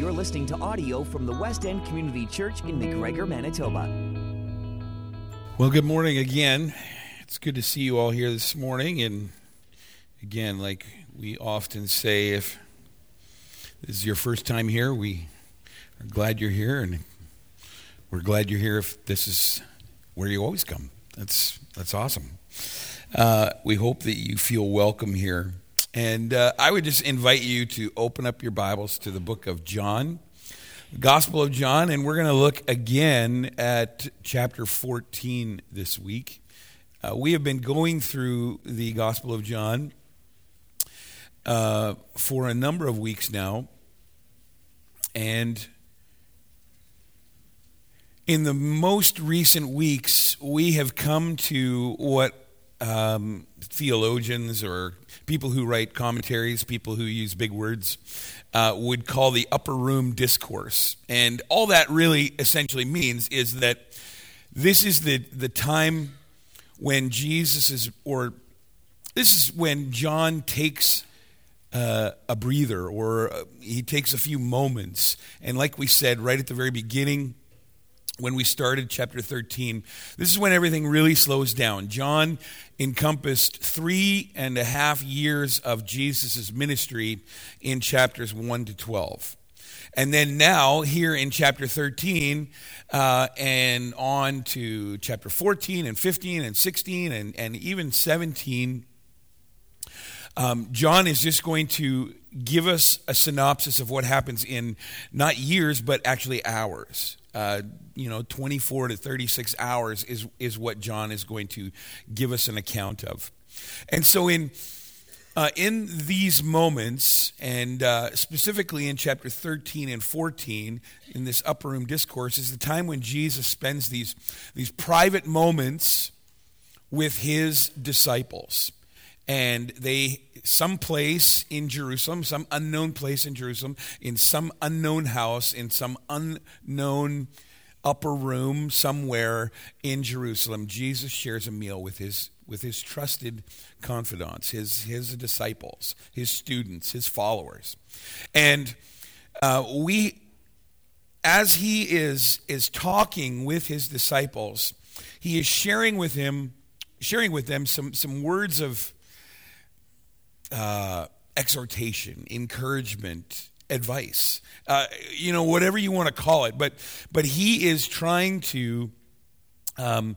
You're listening to audio from the West End Community Church in McGregor, Manitoba. Well, good morning again. It's good to see you all here this morning. And again, like we often say, if this is your first time here, we are glad you're here. And we're glad you're here if this is where you always come. That's, that's awesome. Uh, we hope that you feel welcome here. And uh, I would just invite you to open up your Bibles to the book of John, Gospel of John, and we're going to look again at chapter 14 this week. Uh, we have been going through the Gospel of John uh, for a number of weeks now, and in the most recent weeks, we have come to what um, theologians or people who write commentaries, people who use big words, uh, would call the upper room discourse. And all that really essentially means is that this is the, the time when Jesus is, or this is when John takes uh, a breather or uh, he takes a few moments. And like we said right at the very beginning, when we started chapter 13, this is when everything really slows down. John encompassed three and a half years of Jesus' ministry in chapters 1 to 12. And then now, here in chapter 13, uh, and on to chapter 14 and 15 and 16 and, and even 17, um, John is just going to give us a synopsis of what happens in not years, but actually hours uh, you know, 24 to 36 hours is, is what John is going to give us an account of. And so, in, uh, in these moments, and uh, specifically in chapter 13 and 14, in this upper room discourse, is the time when Jesus spends these, these private moments with his disciples and they some place in Jerusalem, some unknown place in Jerusalem, in some unknown house, in some unknown upper room somewhere in Jerusalem, Jesus shares a meal with his with his trusted confidants, his his disciples, his students, his followers, and uh, we, as he is is talking with his disciples, he is sharing with him, sharing with them some some words of uh, exhortation, encouragement, advice, uh, you know, whatever you want to call it. But but he is trying to um,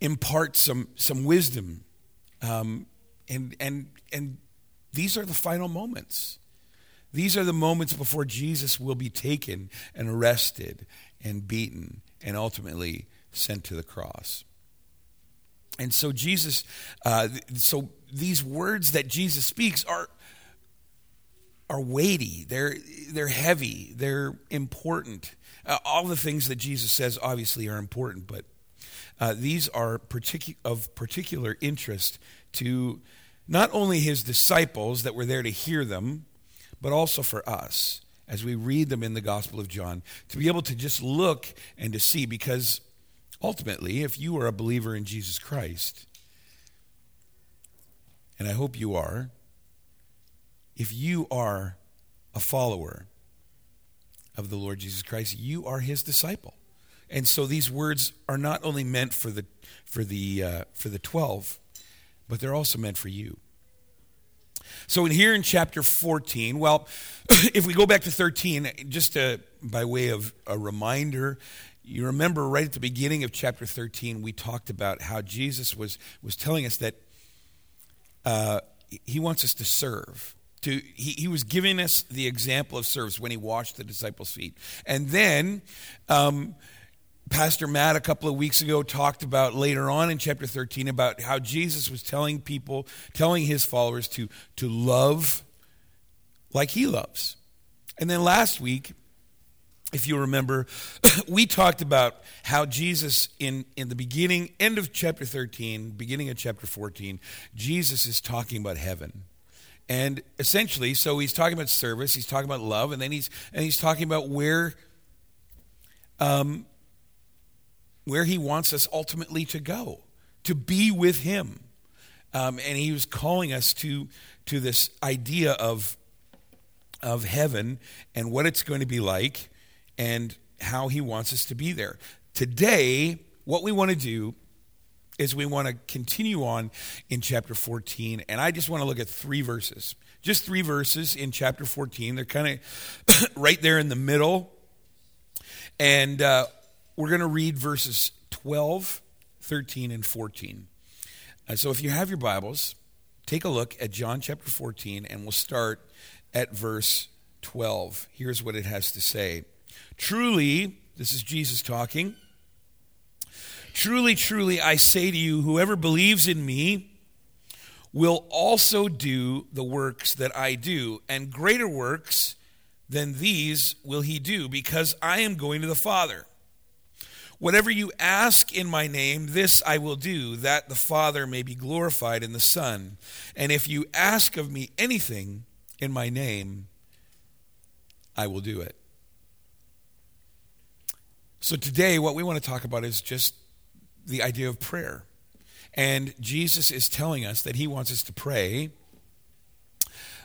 impart some some wisdom, um, and and and these are the final moments. These are the moments before Jesus will be taken and arrested and beaten and ultimately sent to the cross. And so Jesus, uh, so these words that Jesus speaks are are weighty. They're they're heavy. They're important. Uh, all the things that Jesus says obviously are important, but uh, these are particu- of particular interest to not only his disciples that were there to hear them, but also for us as we read them in the Gospel of John to be able to just look and to see because ultimately, if you are a believer in Jesus Christ, and I hope you are, if you are a follower of the Lord Jesus Christ, you are his disciple. And so these words are not only meant for the, for the, uh, for the 12, but they're also meant for you. So in here in chapter 14, well, if we go back to 13, just to, by way of a reminder, you remember right at the beginning of chapter 13, we talked about how Jesus was, was telling us that uh, he wants us to serve. To, he, he was giving us the example of service when he washed the disciples' feet. And then um, Pastor Matt a couple of weeks ago talked about later on in chapter 13 about how Jesus was telling people, telling his followers to, to love like he loves. And then last week, if you remember, we talked about how Jesus, in, in the beginning, end of chapter 13, beginning of chapter 14, Jesus is talking about heaven. And essentially, so he's talking about service, he's talking about love, and then he's, and he's talking about where, um, where he wants us ultimately to go, to be with him. Um, and he was calling us to, to this idea of of heaven and what it's going to be like and how he wants us to be there. Today, what we want to do is we want to continue on in chapter 14, and I just want to look at three verses. Just three verses in chapter 14. They're kind of right there in the middle. And uh, we're going to read verses 12, 13, and 14. Uh, so if you have your Bibles, take a look at John chapter 14, and we'll start at verse 12. Here's what it has to say Truly, this is Jesus talking. Truly, truly, I say to you, whoever believes in me will also do the works that I do, and greater works than these will he do, because I am going to the Father. Whatever you ask in my name, this I will do, that the Father may be glorified in the Son. And if you ask of me anything in my name, I will do it. So today, what we want to talk about is just the idea of prayer. And Jesus is telling us that he wants us to pray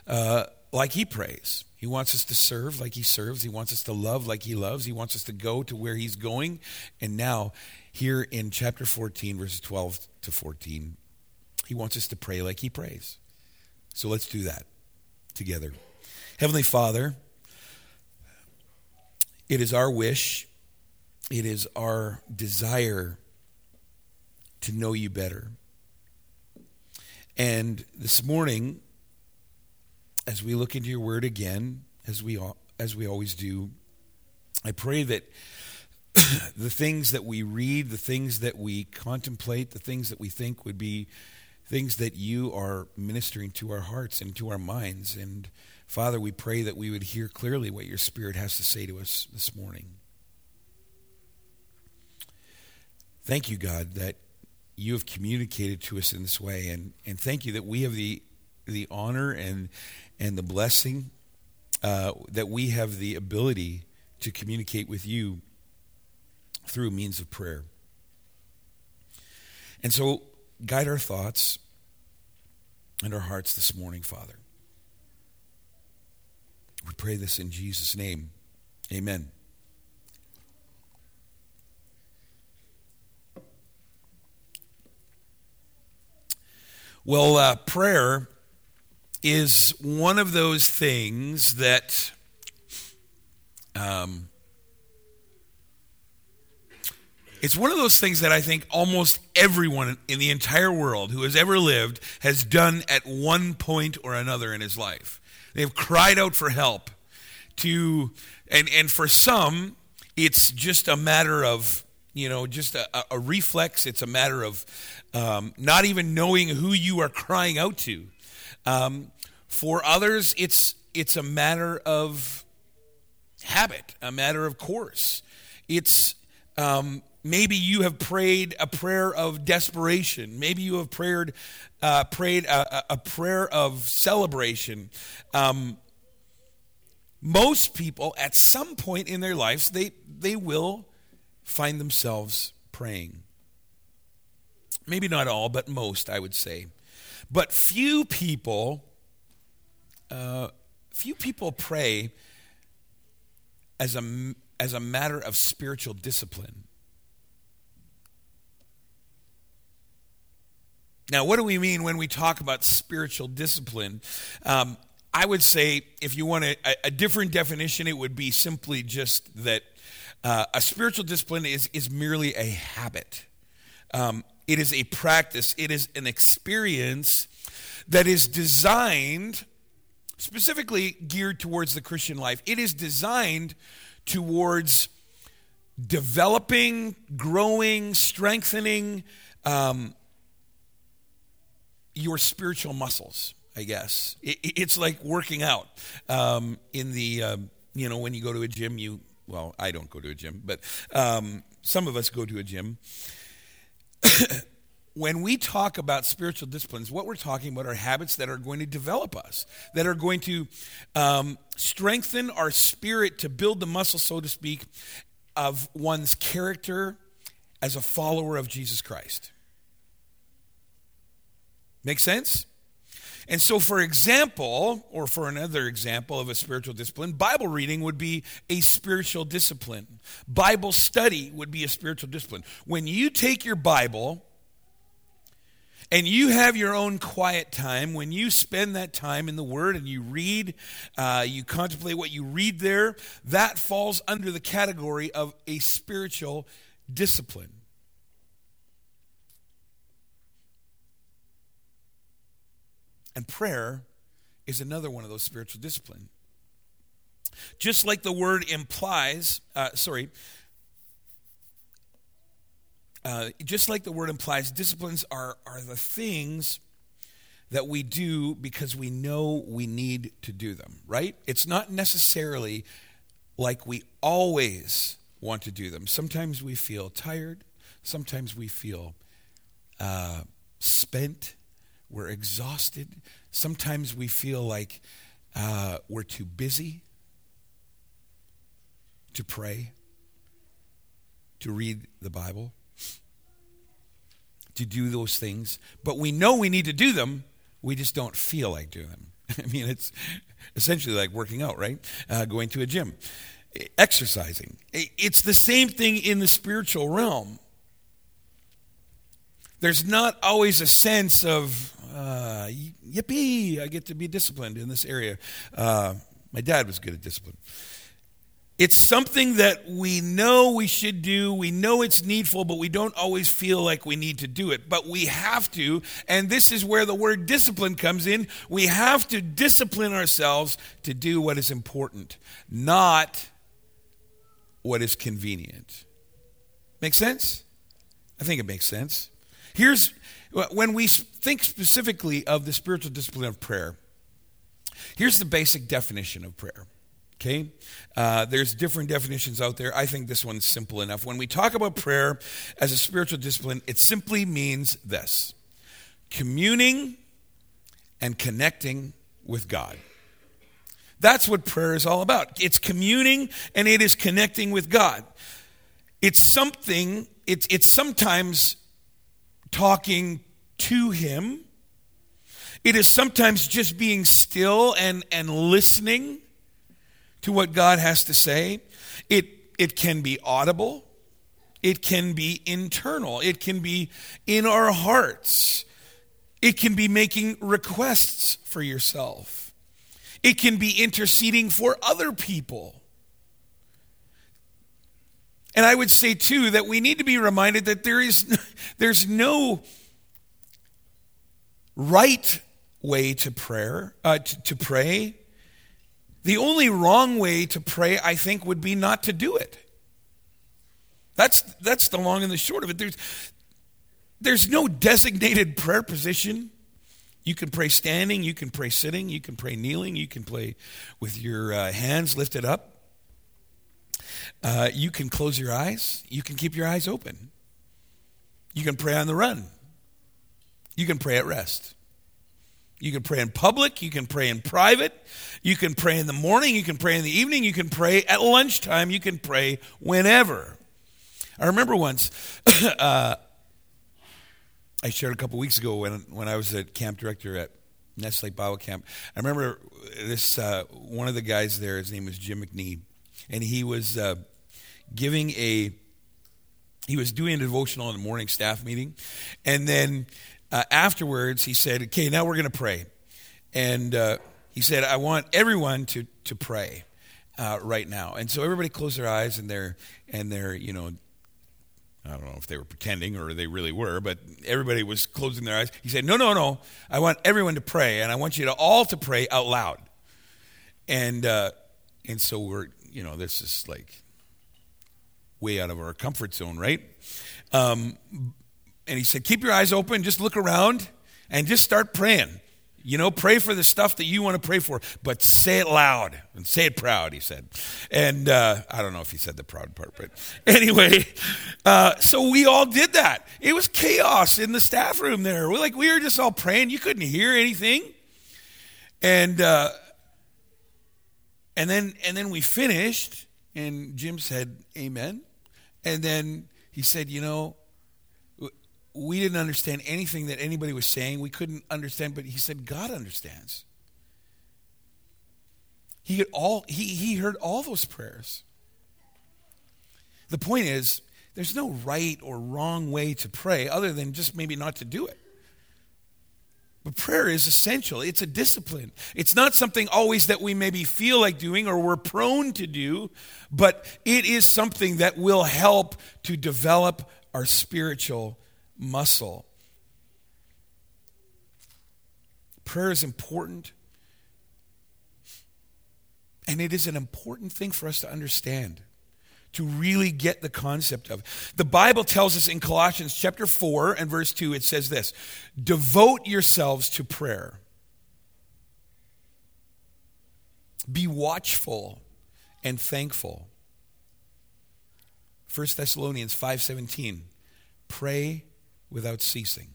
uh, like he prays. He wants us to serve like he serves. He wants us to love like he loves. He wants us to go to where he's going. And now, here in chapter 14, verses 12 to 14, he wants us to pray like he prays. So let's do that together. Heavenly Father, it is our wish, it is our desire to know you better. And this morning, as we look into your word again, as we, as we always do, I pray that the things that we read, the things that we contemplate, the things that we think would be things that you are ministering to our hearts and to our minds. And Father, we pray that we would hear clearly what your Spirit has to say to us this morning. Thank you, God, that you have communicated to us in this way. And, and thank you that we have the, the honor and, and the blessing uh, that we have the ability to communicate with you through means of prayer. And so, guide our thoughts and our hearts this morning, Father. We pray this in Jesus' name. Amen. Well, uh, prayer is one of those things that um, it's one of those things that I think almost everyone in the entire world who has ever lived has done at one point or another in his life. They've cried out for help to and and for some it's just a matter of you know just a, a reflex it's a matter of um, not even knowing who you are crying out to. Um, for others, it's it's a matter of habit, a matter of course. It's um, maybe you have prayed a prayer of desperation. Maybe you have prayed uh, prayed a, a, prayer of celebration. Um, most people, at some point in their lives, they they will find themselves praying. Maybe not all, but most, I would say. But few people, uh, few people pray as a, as a matter of spiritual discipline. Now, what do we mean when we talk about spiritual discipline? Um, I would say, if you want a, a, different definition, it would be simply just that uh, a spiritual discipline is, is merely a habit. Um, it is a practice, it is an experience that is designed specifically geared towards the Christian life. It is designed towards developing, growing, strengthening um, your spiritual muscles. I guess it, it's like working out. Um, in the um, you know when you go to a gym, you well I don't go to a gym, but um, some of us go to a gym, when we talk about spiritual disciplines, what we're talking about are habits that are going to develop us, that are going to um, strengthen our spirit to build the muscle, so to speak, of one's character as a follower of Jesus Christ. Make sense? And so, for example, or for another example of a spiritual discipline, Bible reading would be a spiritual discipline. Bible study would be a spiritual discipline. When you take your Bible and you have your own quiet time, when you spend that time in the Word and you read, uh, you contemplate what you read there, that falls under the category of a spiritual discipline. And prayer is another one of those spiritual disciplines. Just like the word implies, uh, sorry, uh, just like the word implies, disciplines are, are the things that we do because we know we need to do them, right? It's not necessarily like we always want to do them. Sometimes we feel tired, sometimes we feel uh, spent, we're exhausted. Sometimes we feel like uh, we're too busy to pray, to read the Bible, to do those things. But we know we need to do them, we just don't feel like doing them. I mean, it's essentially like working out, right? Uh, going to a gym, exercising. It's the same thing in the spiritual realm. There's not always a sense of uh, yippee, I get to be disciplined in this area. Uh, my dad was good at discipline. It's something that we know we should do. We know it's needful, but we don't always feel like we need to do it. But we have to, and this is where the word discipline comes in. We have to discipline ourselves to do what is important, not what is convenient. Make sense? I think it makes sense. Here's when we think specifically of the spiritual discipline of prayer, here's the basic definition of prayer. Okay? Uh, there's different definitions out there. I think this one's simple enough. When we talk about prayer as a spiritual discipline, it simply means this communing and connecting with God. That's what prayer is all about. It's communing and it is connecting with God. It's something, it's, it's sometimes talking to Him. It is sometimes just being still and, and listening to what God has to say. It, it can be audible, it can be internal, it can be in our hearts, it can be making requests for yourself, it can be interceding for other people. And I would say, too, that we need to be reminded that there is, there's no right way to prayer, uh, to, to pray. The only wrong way to pray, I think, would be not to do it. That's, that's the long and the short of it. There's, there's no designated prayer position. You can pray standing, you can pray sitting, you can pray kneeling, you can pray with your uh, hands lifted up. Uh, you can close your eyes. You can keep your eyes open. You can pray on the run. You can pray at rest. You can pray in public. You can pray in private. You can pray in the morning. You can pray in the evening. You can pray at lunchtime. You can pray whenever. I remember once, uh, I shared a couple weeks ago when, when I was a camp director at Nest Lake Bible Camp. I remember this uh, one of the guys there. His name was Jim McNee, and he was uh, giving a he was doing a devotional in the morning staff meeting and then uh, afterwards he said okay now we're going to pray and uh, he said i want everyone to, to pray uh, right now and so everybody closed their eyes and they're and they're you know I don't know if they were pretending or they really were, but everybody was closing their eyes. He said, "No, no, no! I want everyone to pray, and I want you to all to pray out loud." And uh, and so we're, you know, this is like way out of our comfort zone, right? Um, and he said, Keep your eyes open, just look around, and just start praying. You know, pray for the stuff that you want to pray for, but say it loud and say it proud, he said. And uh, I don't know if he said the proud part, but anyway, uh, so we all did that. It was chaos in the staff room there. We're like, we were just all praying. You couldn't hear anything. And, uh, and then, and then we finished, and Jim said, Amen. And then he said, You know, we didn't understand anything that anybody was saying. We couldn't understand, but he said, God understands. He, all, he, he heard all those prayers. The point is, there's no right or wrong way to pray other than just maybe not to do it. But prayer is essential. It's a discipline. It's not something always that we maybe feel like doing or we're prone to do, but it is something that will help to develop our spiritual muscle. Prayer is important. And it is an important thing for us to understand, to really get the concept of. The Bible tells us in Colossians chapter 4 and verse 2, it says this Devote yourselves to prayer. Be watchful and thankful. 1 Thessalonians 5:17 Pray without ceasing.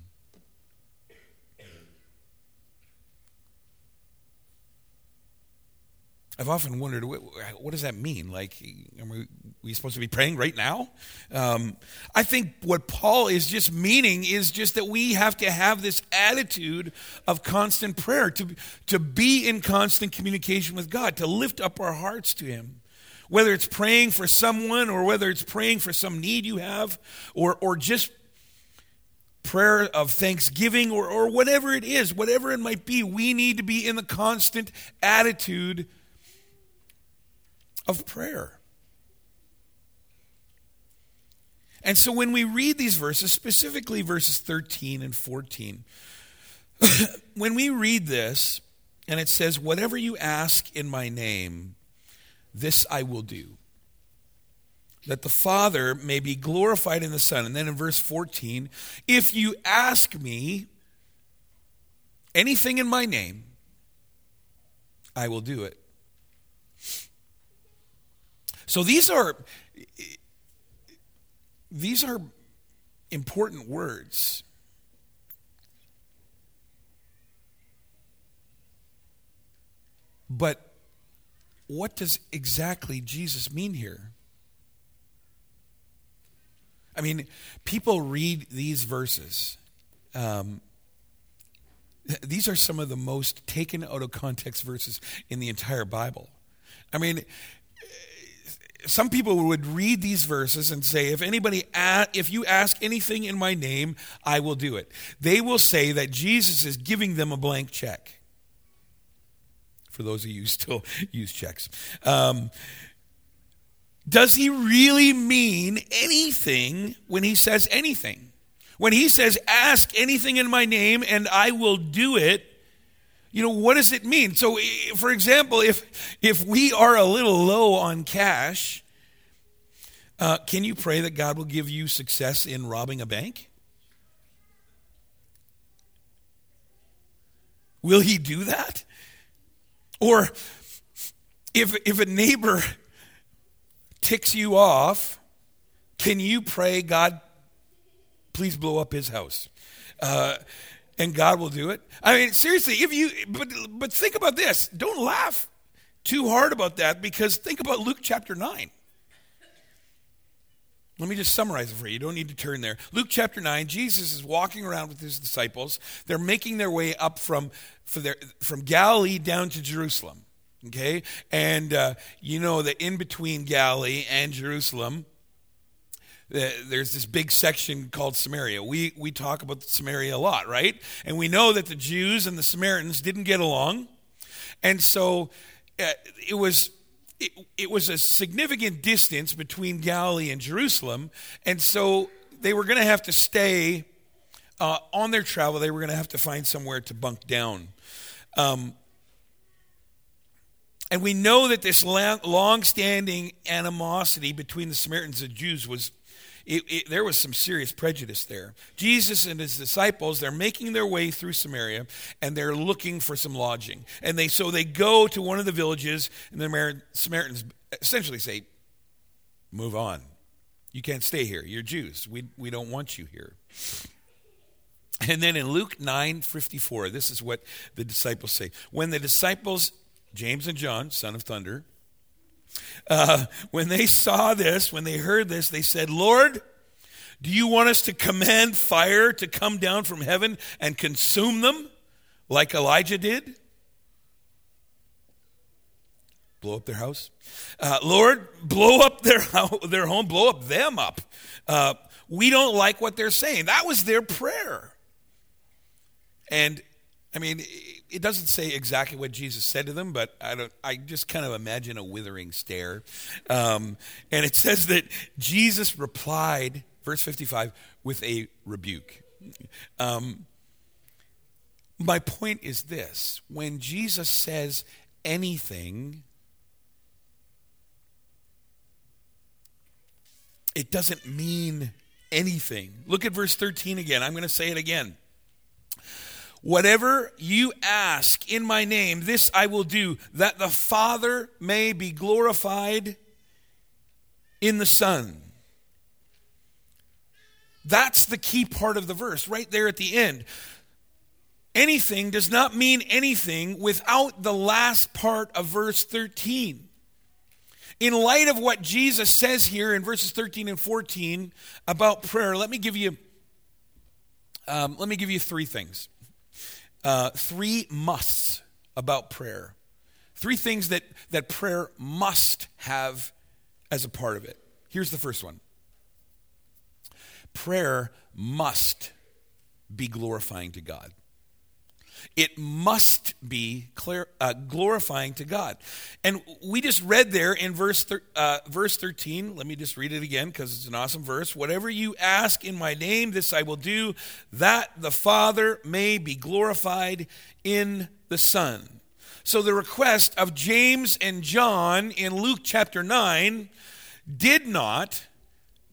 I've often wondered, what, what, does that mean? Like, are we, supposed to be praying right now? Um, I think what Paul is just meaning is just that we have to have this attitude of constant prayer, to, to be in constant communication with God, to lift up our hearts to Him. Whether it's praying for someone or whether it's praying for some need you have or, or just prayer of thanksgiving or, or whatever it is, whatever it might be, we need to be in the constant attitude of prayer. And so when we read these verses, specifically verses 13 and 14, when we read this, and it says, Whatever you ask in my name, this I will do. That the Father may be glorified in the Son. And then in verse 14, if you ask me anything in my name, I will do it. So these are these are important words. But what does exactly Jesus mean here? I mean, people read these verses. Um, these are some of the most taken out of context verses in the entire Bible. I mean, some people would read these verses and say, if anybody, if you ask anything in my name, I will do it. They will say that Jesus is giving them a blank check. For those of you still use checks. Um, does he really mean anything when he says anything? When he says, ask anything in my name and I will do it, you know, what does it mean? So, for example, if, if we are a little low on cash, uh, can you pray that God will give you success in robbing a bank? Will he do that? Or if, if a neighbor ticks you off, can you pray, God, please blow up his house? Uh, and God will do it. I mean, seriously, if you, but, but think about this. Don't laugh too hard about that because think about Luke chapter 9. Let me just summarize it for you. You don't need to turn there. Luke chapter 9, Jesus is walking around with his disciples. They're making their way up from, their, from Galilee down to Jerusalem. Okay? And uh, you know that in between Galilee and Jerusalem, there's this big section called Samaria. We, we talk about Samaria a lot, right? And we know that the Jews and the Samaritans didn't get along. And so uh, it was. It, it was a significant distance between Galilee and Jerusalem, and so they were going to have to stay uh, on their travel. They were going to have to find somewhere to bunk down. Um, and we know that this long standing animosity between the Samaritans and Jews was it, it, there was some serious prejudice there. Jesus and his disciples, they're making their way through Samaria and they're looking for some lodging. And they so they go to one of the villages, and the Samaritans essentially say, Move on. You can't stay here. You're Jews. We, we don't want you here. And then in Luke 9 54, this is what the disciples say. When the disciples, James and John, son of thunder, uh, when they saw this, when they heard this, they said, Lord, Do you want us to command fire to come down from heaven and consume them like Elijah did? Blow up their house? Uh, Lord, blow up their, their home, blow up them up. Uh, we don't like what they're saying. That was their prayer. And I mean, it doesn't say exactly what Jesus said to them, but I don't. I just kind of imagine a withering stare, um, and it says that Jesus replied, verse fifty-five, with a rebuke. Um, my point is this: when Jesus says anything, it doesn't mean anything. Look at verse thirteen again. I'm going to say it again. Whatever you ask in my name, this I will do, that the Father may be glorified in the Son. That's the key part of the verse, right there at the end. Anything does not mean anything without the last part of verse 13. In light of what Jesus says here in verses 13 and 14 about prayer, let me give you um, let me give you three things uh, three musts about prayer. Three things that, that prayer must have as a part of it. Here's the first one prayer must be glorifying to God. It must be clear, uh, glorifying to God. And we just read there in verse, thir- uh, verse 13. Let me just read it again because it's an awesome verse. Whatever you ask in my name, this I will do, that the Father may be glorified in the Son. So the request of James and John in Luke chapter 9 did not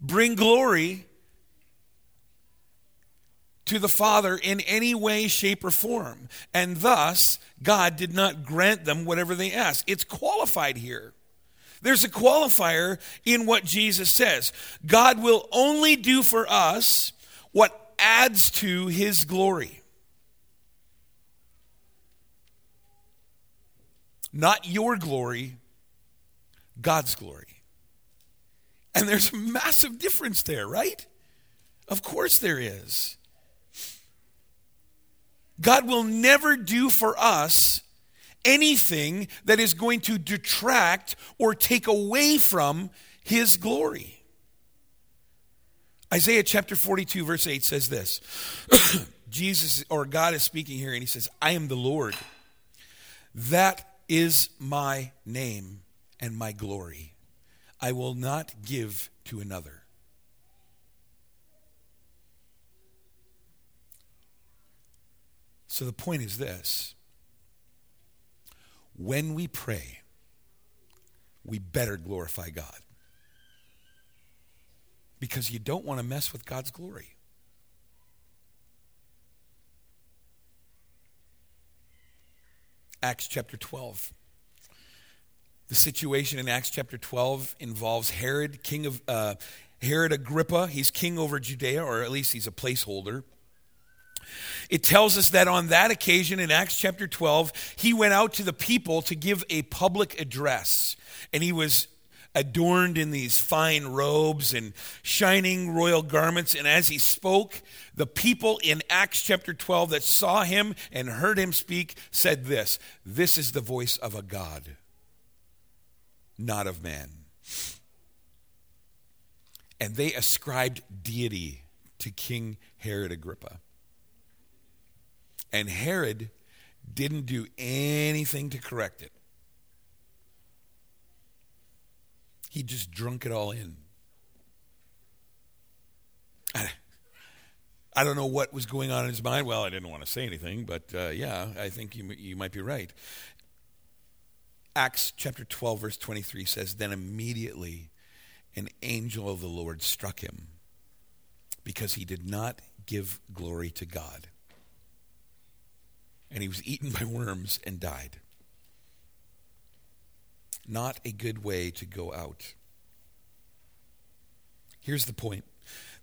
bring glory to the Father in any way, shape, or form. And thus, God did not grant them whatever they asked. It's qualified here. There's a qualifier in what Jesus says God will only do for us what adds to his glory. Not your glory, God's glory. And there's a massive difference there, right? Of course there is. God will never do for us anything that is going to detract or take away from his glory. Isaiah chapter 42, verse 8 says this Jesus or God is speaking here, and he says, I am the Lord. That is my name and my glory. I will not give to another. So the point is this when we pray, we better glorify God. Because you don't want to mess with God's glory. Acts chapter 12. The situation in Acts chapter 12 involves Herod, king of uh, Herod Agrippa. He's king over Judea, or at least he's a placeholder. It tells us that on that occasion in Acts chapter 12, he went out to the people to give a public address. And he was adorned in these fine robes and shining royal garments. And as he spoke, the people in Acts chapter 12 that saw him and heard him speak said this This is the voice of a God, not of man. And they ascribed deity to King Herod Agrippa. And Herod didn't do anything to correct it. He just drunk it all in. I, don't know what was going on in his mind. Well, I didn't want to say anything, but uh, yeah, I think you, you might be right. Acts chapter 12, verse 23 says, Then immediately an angel of the Lord struck him because he did not give glory to God and he was eaten by worms and died. Not a good way to go out. Here's the point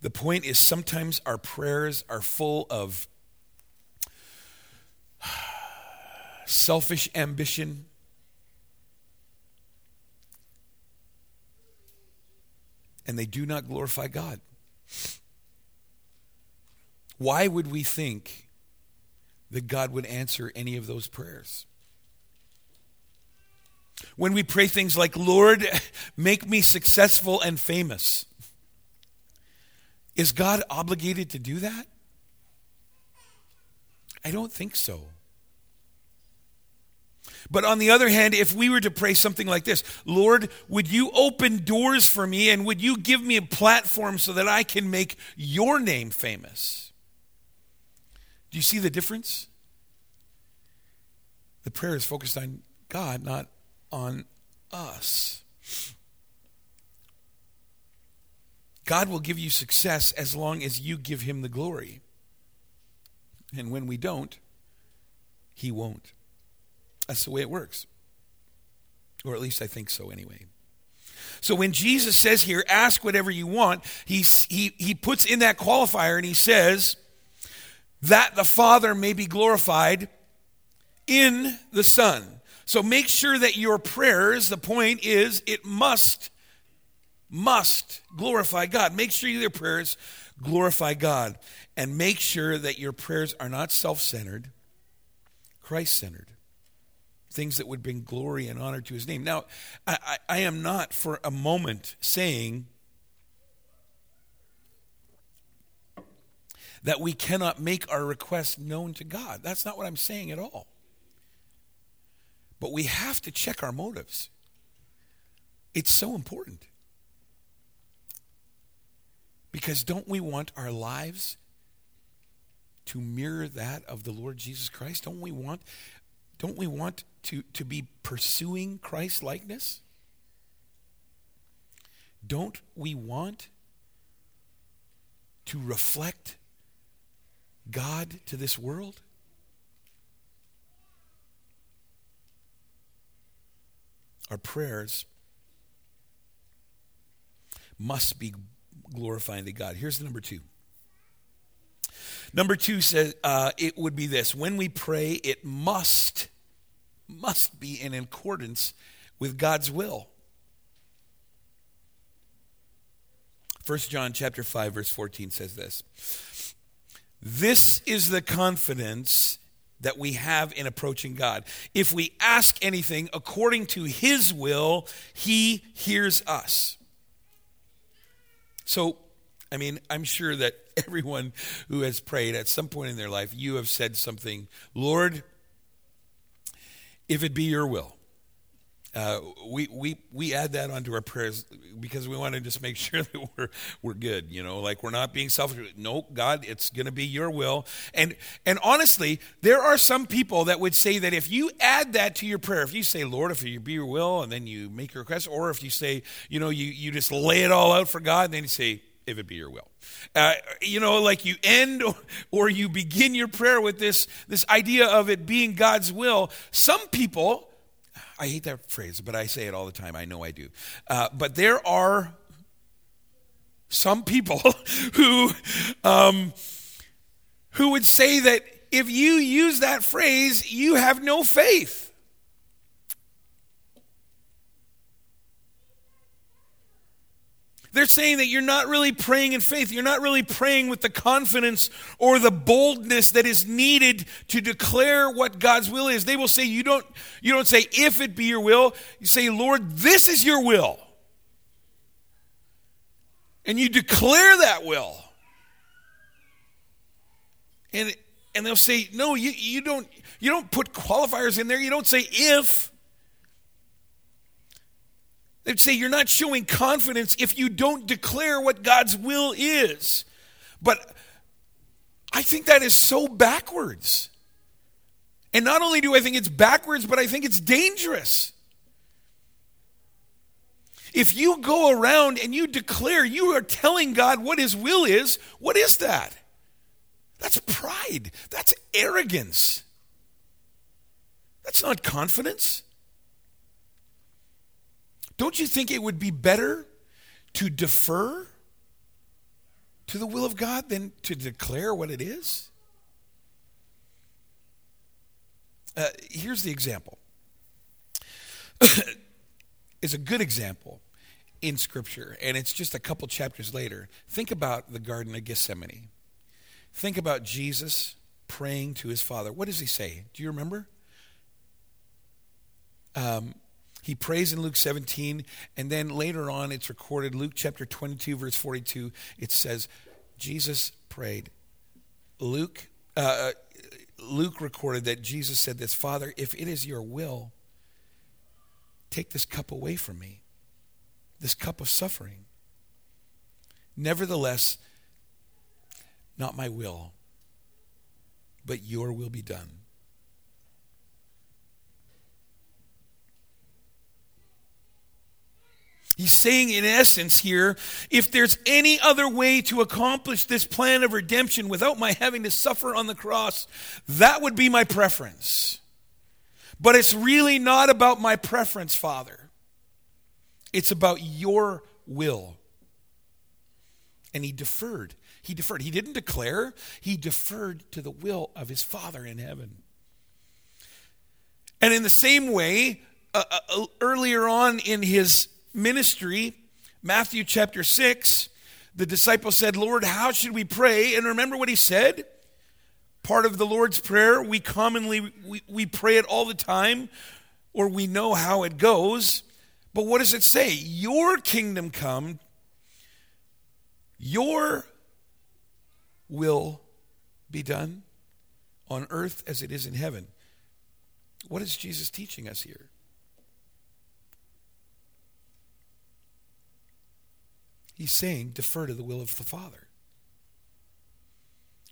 the point is sometimes our prayers are full of selfish ambition. And they do not glorify God. why would we think that God would answer any of those prayers? When we pray things like, Lord, make me successful and famous, is God obligated to do that? I don't think so. But on the other hand, if we were to pray something like this Lord, would you open doors for me and would you give me a platform so that I can make your name famous? Do you see the difference? The prayer is focused on God, not on us. God will give you success as long as you give him the glory. And when we don't, he won't. That's the way it works. Or at least I think so anyway. So when Jesus says here, ask whatever you want, he, he, he puts in that qualifier and he says, that the Father may be glorified in the Son. So make sure that your prayers, the point is, it must, must glorify God. Make sure your prayers glorify God. And make sure that your prayers are not self centered, Christ centered things that would bring glory and honor to his name. Now, I, I, I am not for a moment saying that we cannot make our requests known to God. That's not what I'm saying at all. But we have to check our motives. It's so important. Because don't we want our lives to mirror that of the Lord Jesus Christ? Don't we want don't we want to, to be pursuing Christ likeness? Don't we want to reflect God to this world? Our prayers must be glorifying to God. Here's the number two. Number two says uh, it would be this when we pray, it must must be in accordance with God's will. 1 John chapter 5 verse 14 says this. This is the confidence that we have in approaching God. If we ask anything according to his will, he hears us. So, I mean, I'm sure that everyone who has prayed at some point in their life, you have said something, Lord, if it be your will. Uh, we, we, we add that onto our prayers because we want to just make sure that we're, we're good, you know, like we're not being selfish. No, God, it's going to be your will. And, and honestly, there are some people that would say that if you add that to your prayer, if you say, Lord, if it be your will, and then you make your request, or if you say, you know, you, you just lay it all out for God, and then you say, if it be your will. Uh, you know, like you end or, or you begin your prayer with this, this idea of it being God's will. Some people, I hate that phrase, but I say it all the time. I know I do. Uh, but there are some people who, um, who would say that if you use that phrase, you have no faith. They're saying that you're not really praying in faith. You're not really praying with the confidence or the boldness that is needed to declare what God's will is. They will say you don't you don't say if it be your will, you say Lord, this is your will. And you declare that will. And and they'll say no, you you don't you don't put qualifiers in there. You don't say if They'd say you're not showing confidence if you don't declare what God's will is. But I think that is so backwards. And not only do I think it's backwards, but I think it's dangerous. If you go around and you declare, you are telling God what His will is, what is that? That's pride. That's arrogance. That's not confidence. Don't you think it would be better to defer to the will of God than to declare what it is? Uh, here's the example. it's a good example in Scripture, and it's just a couple chapters later. Think about the Garden of Gethsemane. think about Jesus praying to his Father. What does he say? Do you remember? Um, he prays in Luke 17, and then later on it's recorded, Luke chapter 22, verse 42, it says, Jesus prayed. Luke, uh, uh, Luke recorded that Jesus said this Father, if it is your will, take this cup away from me, this cup of suffering. Nevertheless, not my will, but your will be done. He's saying, in essence, here, if there's any other way to accomplish this plan of redemption without my having to suffer on the cross, that would be my preference. But it's really not about my preference, Father. It's about your will. And he deferred. He deferred. He didn't declare, he deferred to the will of his Father in heaven. And in the same way, uh, uh, earlier on in his ministry, Matthew chapter 6, the disciples said, Lord, how should we pray? And remember what he said? Part of the Lord's Prayer, we commonly we, we pray it all the time, or we know how it goes. But what does it say? Your kingdom come, your will be done on earth as it is in heaven. What is Jesus teaching us here? He's saying, defer to the will of the Father.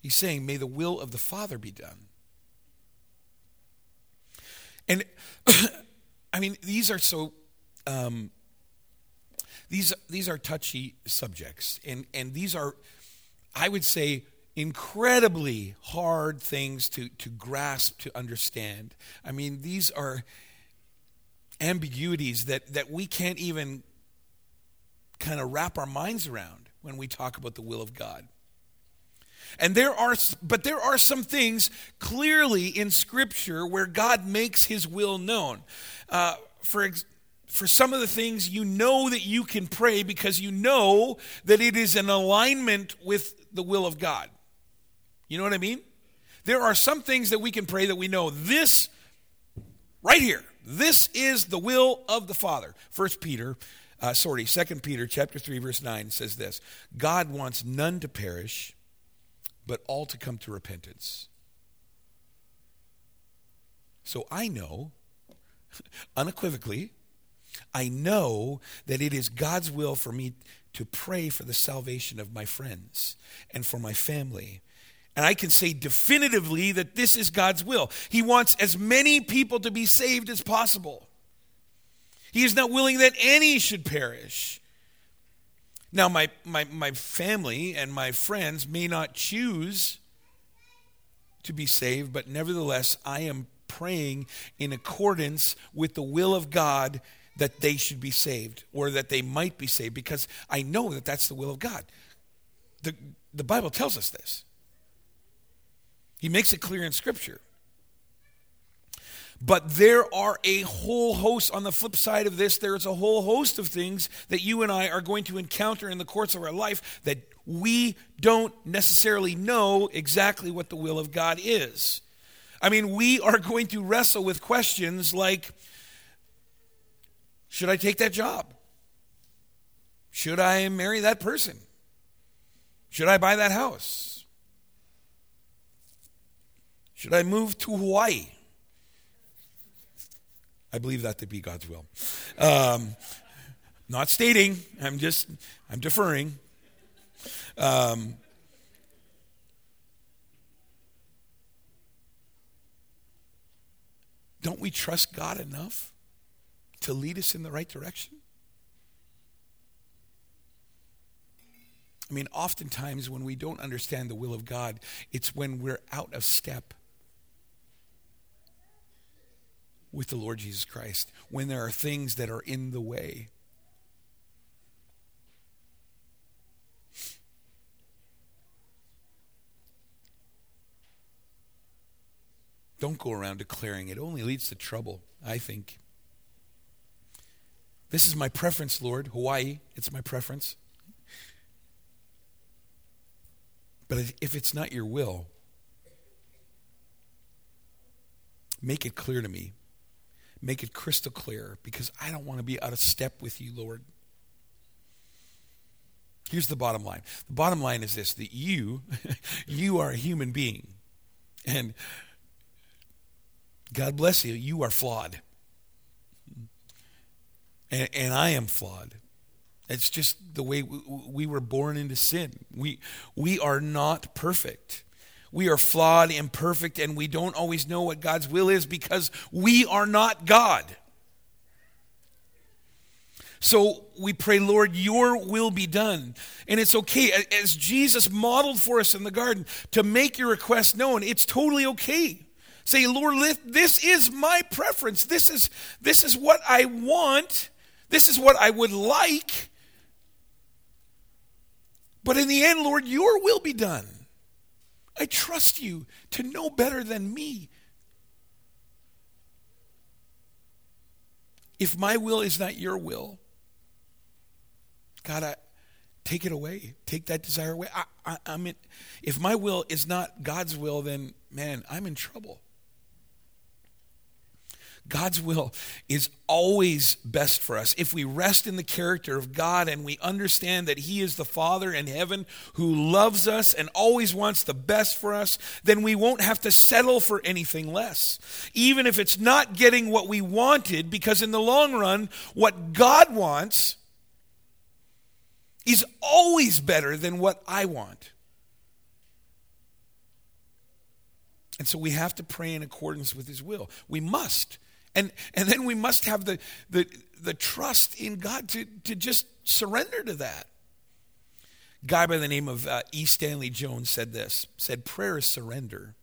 He's saying, may the will of the Father be done. And I mean, these are so um, these these are touchy subjects, and and these are, I would say, incredibly hard things to to grasp to understand. I mean, these are ambiguities that that we can't even kind of wrap our minds around when we talk about the will of God. And there are, but there are some things clearly in Scripture where God makes His will known. Uh, for for some of the things you know that you can pray because you know that it is in alignment with the will of God. You know what I mean? There are some things that we can pray that we know this right here. This is the will of the Father. First Peter uh, sorry, 2 Peter chapter 3, verse 9 says this God wants none to perish, but all to come to repentance. So I know, unequivocally, I know that it is God's will for me to pray for the salvation of my friends and for my family. And I can say definitively that this is God's will. He wants as many people to be saved as possible. He is not willing that any should perish. Now, my, my, my family and my friends may not choose to be saved, but nevertheless, I am praying in accordance with the will of God that they should be saved or that they might be saved because I know that that's the will of God. The, the Bible tells us this, He makes it clear in Scripture. But there are a whole host, on the flip side of this, there's a whole host of things that you and I are going to encounter in the course of our life that we don't necessarily know exactly what the will of God is. I mean, we are going to wrestle with questions like Should I take that job? Should I marry that person? Should I buy that house? Should I move to Hawaii? I believe that to be God's will. Um, not stating, I'm just, I'm deferring. Um, don't we trust God enough to lead us in the right direction? I mean, oftentimes when we don't understand the will of God, it's when we're out of step with the Lord Jesus Christ when there are things that are in the way. Don't go around declaring it only leads to trouble, I think. This is my preference, Lord. Hawaii, it's my preference. But if it's not your will, make it clear to me. Make it crystal clear because I don't want to be out of step with you, Lord. Here's the bottom line. The bottom line is this that you you are a human being. And God bless you, you are flawed. And, and I am flawed. It's just the way we, we were born into sin. We, we are not perfect. We are flawed, imperfect, and we don't always know what God's will is because we are not God. So we pray, Lord, your will be done. And it's okay, as Jesus modeled for us in the garden, to make your request known. It's totally okay. Say, Lord, this is my preference. This is, this is what I want. This is what I would like. But in the end, Lord, your will be done. I trust you to know better than me. If my will is not your will, God, I, take it away. Take that desire away. I, I, I'm in, if my will is not God's will, then man, I'm in trouble. God's will is always best for us. If we rest in the character of God and we understand that He is the Father in heaven who loves us and always wants the best for us, then we won't have to settle for anything less. Even if it's not getting what we wanted, because in the long run, what God wants is always better than what I want. And so we have to pray in accordance with His will. We must. And, and then we must have the, the, the trust in God to, to just surrender to that. A guy by the name of uh, E. Stanley Jones said this, said prayer is surrender.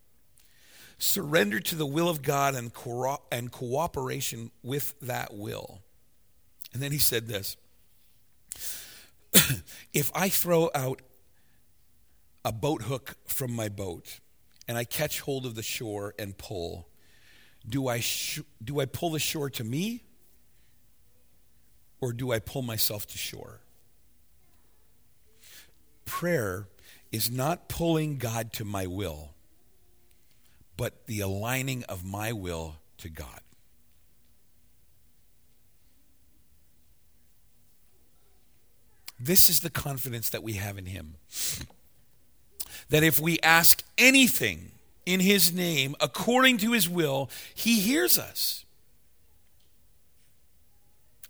Surrender to the will of God and, co- and cooperation with that will. And then he said this, if I throw out a boat hook from my boat and I catch hold of the shore and pull, do I, sh- do I pull the shore to me or do I pull myself to shore? Prayer is not pulling God to my will, but the aligning of my will to God. This is the confidence that we have in Him. That if we ask anything in his name, according to his will, he hears us.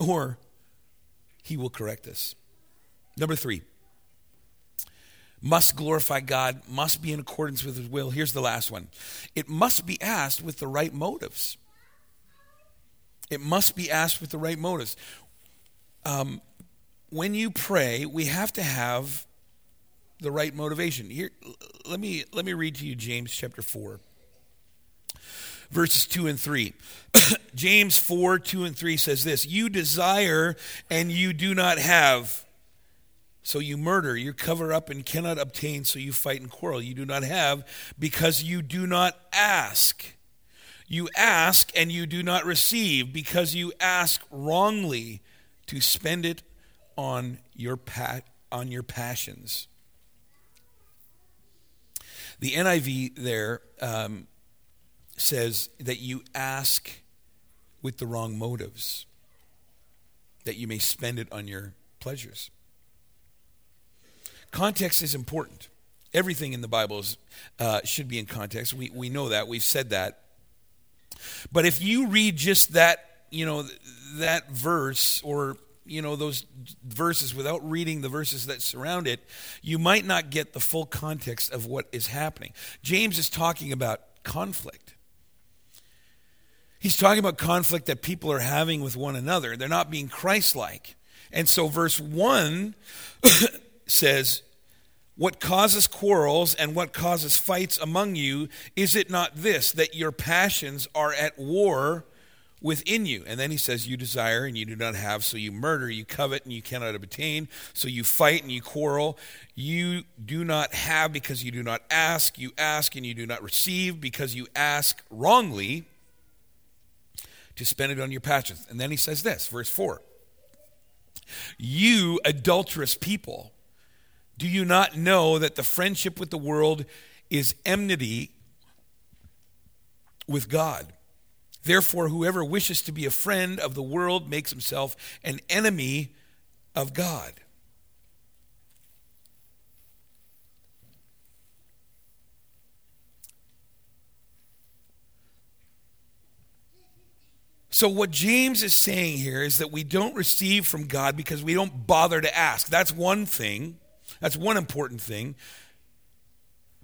Or he will correct us. Number three, must glorify God, must be in accordance with his will. Here's the last one it must be asked with the right motives. It must be asked with the right motives. Um, when you pray, we have to have the right motivation. Here, let me let me read to you James chapter four, verses two and three. James four two and three says this: "You desire and you do not have." So you murder, you cover up and cannot obtain, so you fight and quarrel. You do not have because you do not ask. You ask and you do not receive because you ask wrongly to spend it on your pa- on your passions. The NIV there um, says that you ask with the wrong motives, that you may spend it on your pleasures. Context is important. Everything in the Bible is, uh, should be in context. We, we know that. We've said that. But if you read just that, you know, that verse or you know those verses without reading the verses that surround it you might not get the full context of what is happening. James is talking about conflict. He's talking about conflict that people are having with one another. They're not being christ-like. And so verse 1 says what causes quarrels and what causes fights among you is it not this that your passions are at war within you. And then he says, You desire and you do not have, so you murder, you covet and you cannot obtain, so you fight and you quarrel. You do not have because you do not ask, you ask and you do not receive because you ask wrongly to spend it on your passions. And then he says this, verse 4 You adulterous people. Do you not know that the friendship with the world is enmity with God? Therefore, whoever wishes to be a friend of the world makes himself an enemy of God. So, what James is saying here is that we don't receive from God because we don't bother to ask. That's one thing. That's one important thing.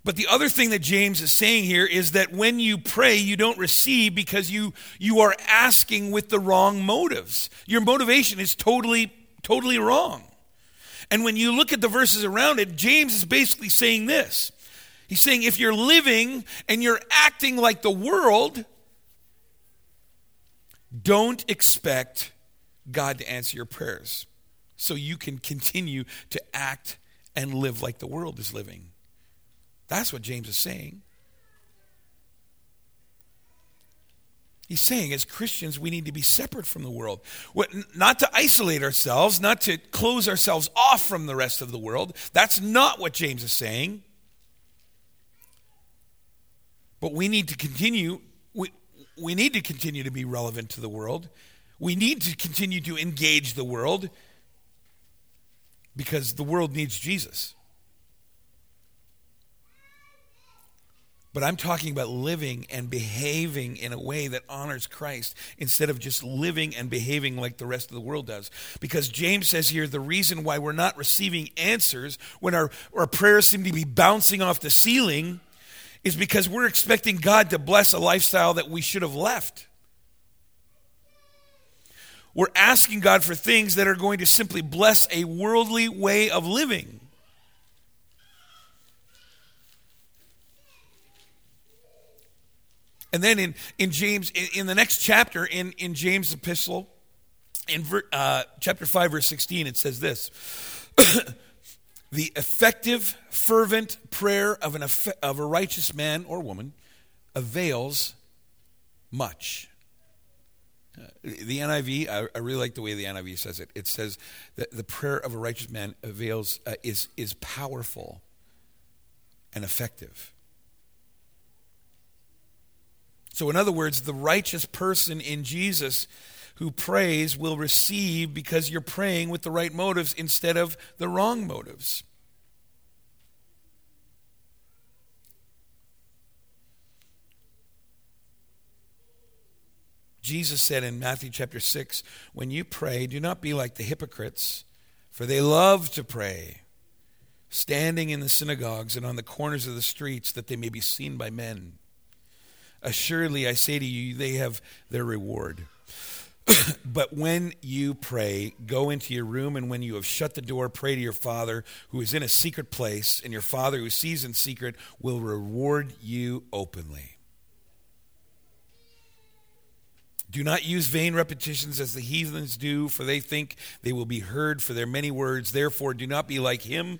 But the other thing that James is saying here is that when you pray, you don't receive because you, you are asking with the wrong motives. Your motivation is totally, totally wrong. And when you look at the verses around it, James is basically saying this. He's saying if you're living and you're acting like the world, don't expect God to answer your prayers so you can continue to act and live like the world is living. That's what James is saying. He's saying, as Christians, we need to be separate from the world. Not to isolate ourselves, not to close ourselves off from the rest of the world. That's not what James is saying. But we need to continue, we, we need to continue to be relevant to the world. We need to continue to engage the world because the world needs Jesus. But I'm talking about living and behaving in a way that honors Christ instead of just living and behaving like the rest of the world does. Because James says here the reason why we're not receiving answers when our, our prayers seem to be bouncing off the ceiling is because we're expecting God to bless a lifestyle that we should have left. We're asking God for things that are going to simply bless a worldly way of living. And then in, in James, in, in the next chapter, in, in James' epistle, in ver, uh, chapter 5, verse 16, it says this The effective, fervent prayer of, an, of a righteous man or woman avails much. Uh, the NIV, I, I, really like the way the NIV says it. It says that the prayer of a righteous man avails, uh, is, is powerful and effective. So, in other words, the righteous person in Jesus who prays will receive because you're praying with the right motives instead of the wrong motives. Jesus said in Matthew chapter 6 when you pray, do not be like the hypocrites, for they love to pray, standing in the synagogues and on the corners of the streets, that they may be seen by men. Assuredly, I say to you, they have their reward. but when you pray, go into your room, and when you have shut the door, pray to your Father who is in a secret place, and your Father who sees in secret will reward you openly. Do not use vain repetitions as the heathens do, for they think they will be heard for their many words. Therefore, do not be like him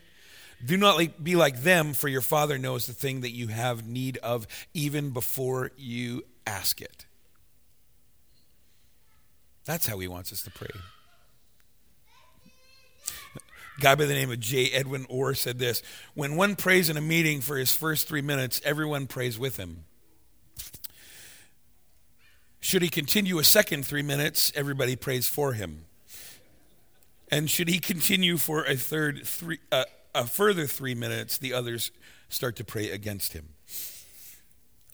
do not be like them, for your Father knows the thing that you have need of even before you ask it. That's how he wants us to pray. A guy by the name of J. Edwin Orr said this When one prays in a meeting for his first three minutes, everyone prays with him. Should he continue a second three minutes, everybody prays for him. And should he continue for a third three, uh, a further three minutes, the others start to pray against him.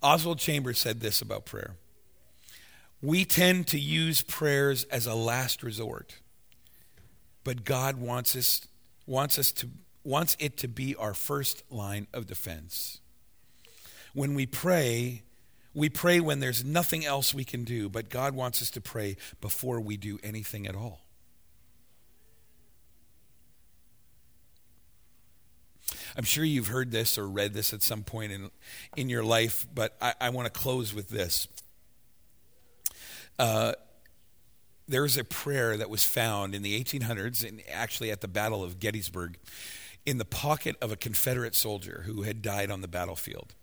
Oswald Chambers said this about prayer We tend to use prayers as a last resort, but God wants us, wants us to, wants it to be our first line of defense. When we pray, we pray when there's nothing else we can do, but God wants us to pray before we do anything at all. I'm sure you've heard this or read this at some point in, in your life, but I, I want to close with this. Uh, there's a prayer that was found in the 1800s, and actually at the Battle of Gettysburg, in the pocket of a Confederate soldier who had died on the battlefield.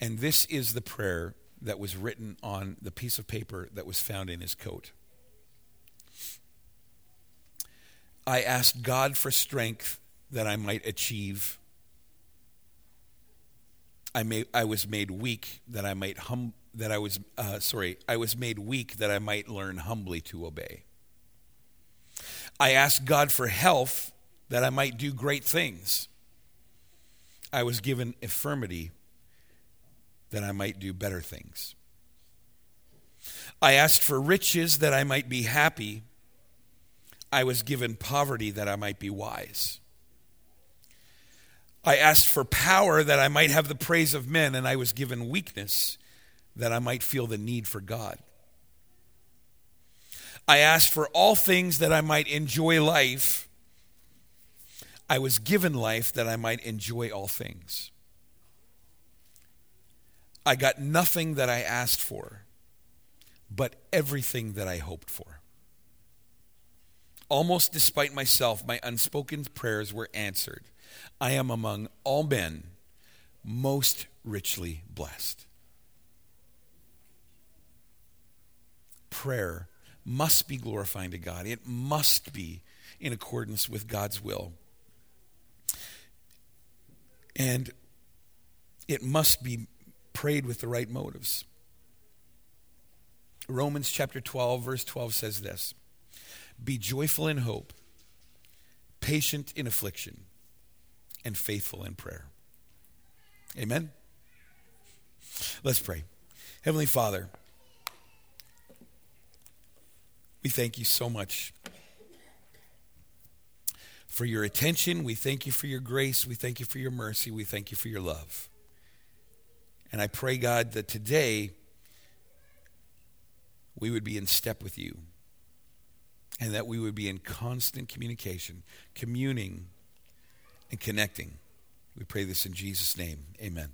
And this is the prayer that was written on the piece of paper that was found in his coat. I asked God for strength that I might achieve. I, I was made weak that I might hum, that I was uh, sorry I was made weak that I might learn humbly to obey. I asked God for health that I might do great things. I was given infirmity that I might do better things. I asked for riches that I might be happy. I was given poverty that I might be wise. I asked for power that I might have the praise of men, and I was given weakness that I might feel the need for God. I asked for all things that I might enjoy life. I was given life that I might enjoy all things. I got nothing that I asked for, but everything that I hoped for. Almost despite myself, my unspoken prayers were answered. I am among all men most richly blessed. Prayer must be glorifying to God, it must be in accordance with God's will. And it must be prayed with the right motives. Romans chapter 12, verse 12 says this Be joyful in hope, patient in affliction, and faithful in prayer. Amen? Let's pray. Heavenly Father, we thank you so much for your attention. We thank you for your grace. We thank you for your mercy. We thank you for your love. And I pray, God, that today we would be in step with you and that we would be in constant communication, communing and connecting. We pray this in Jesus' name. Amen.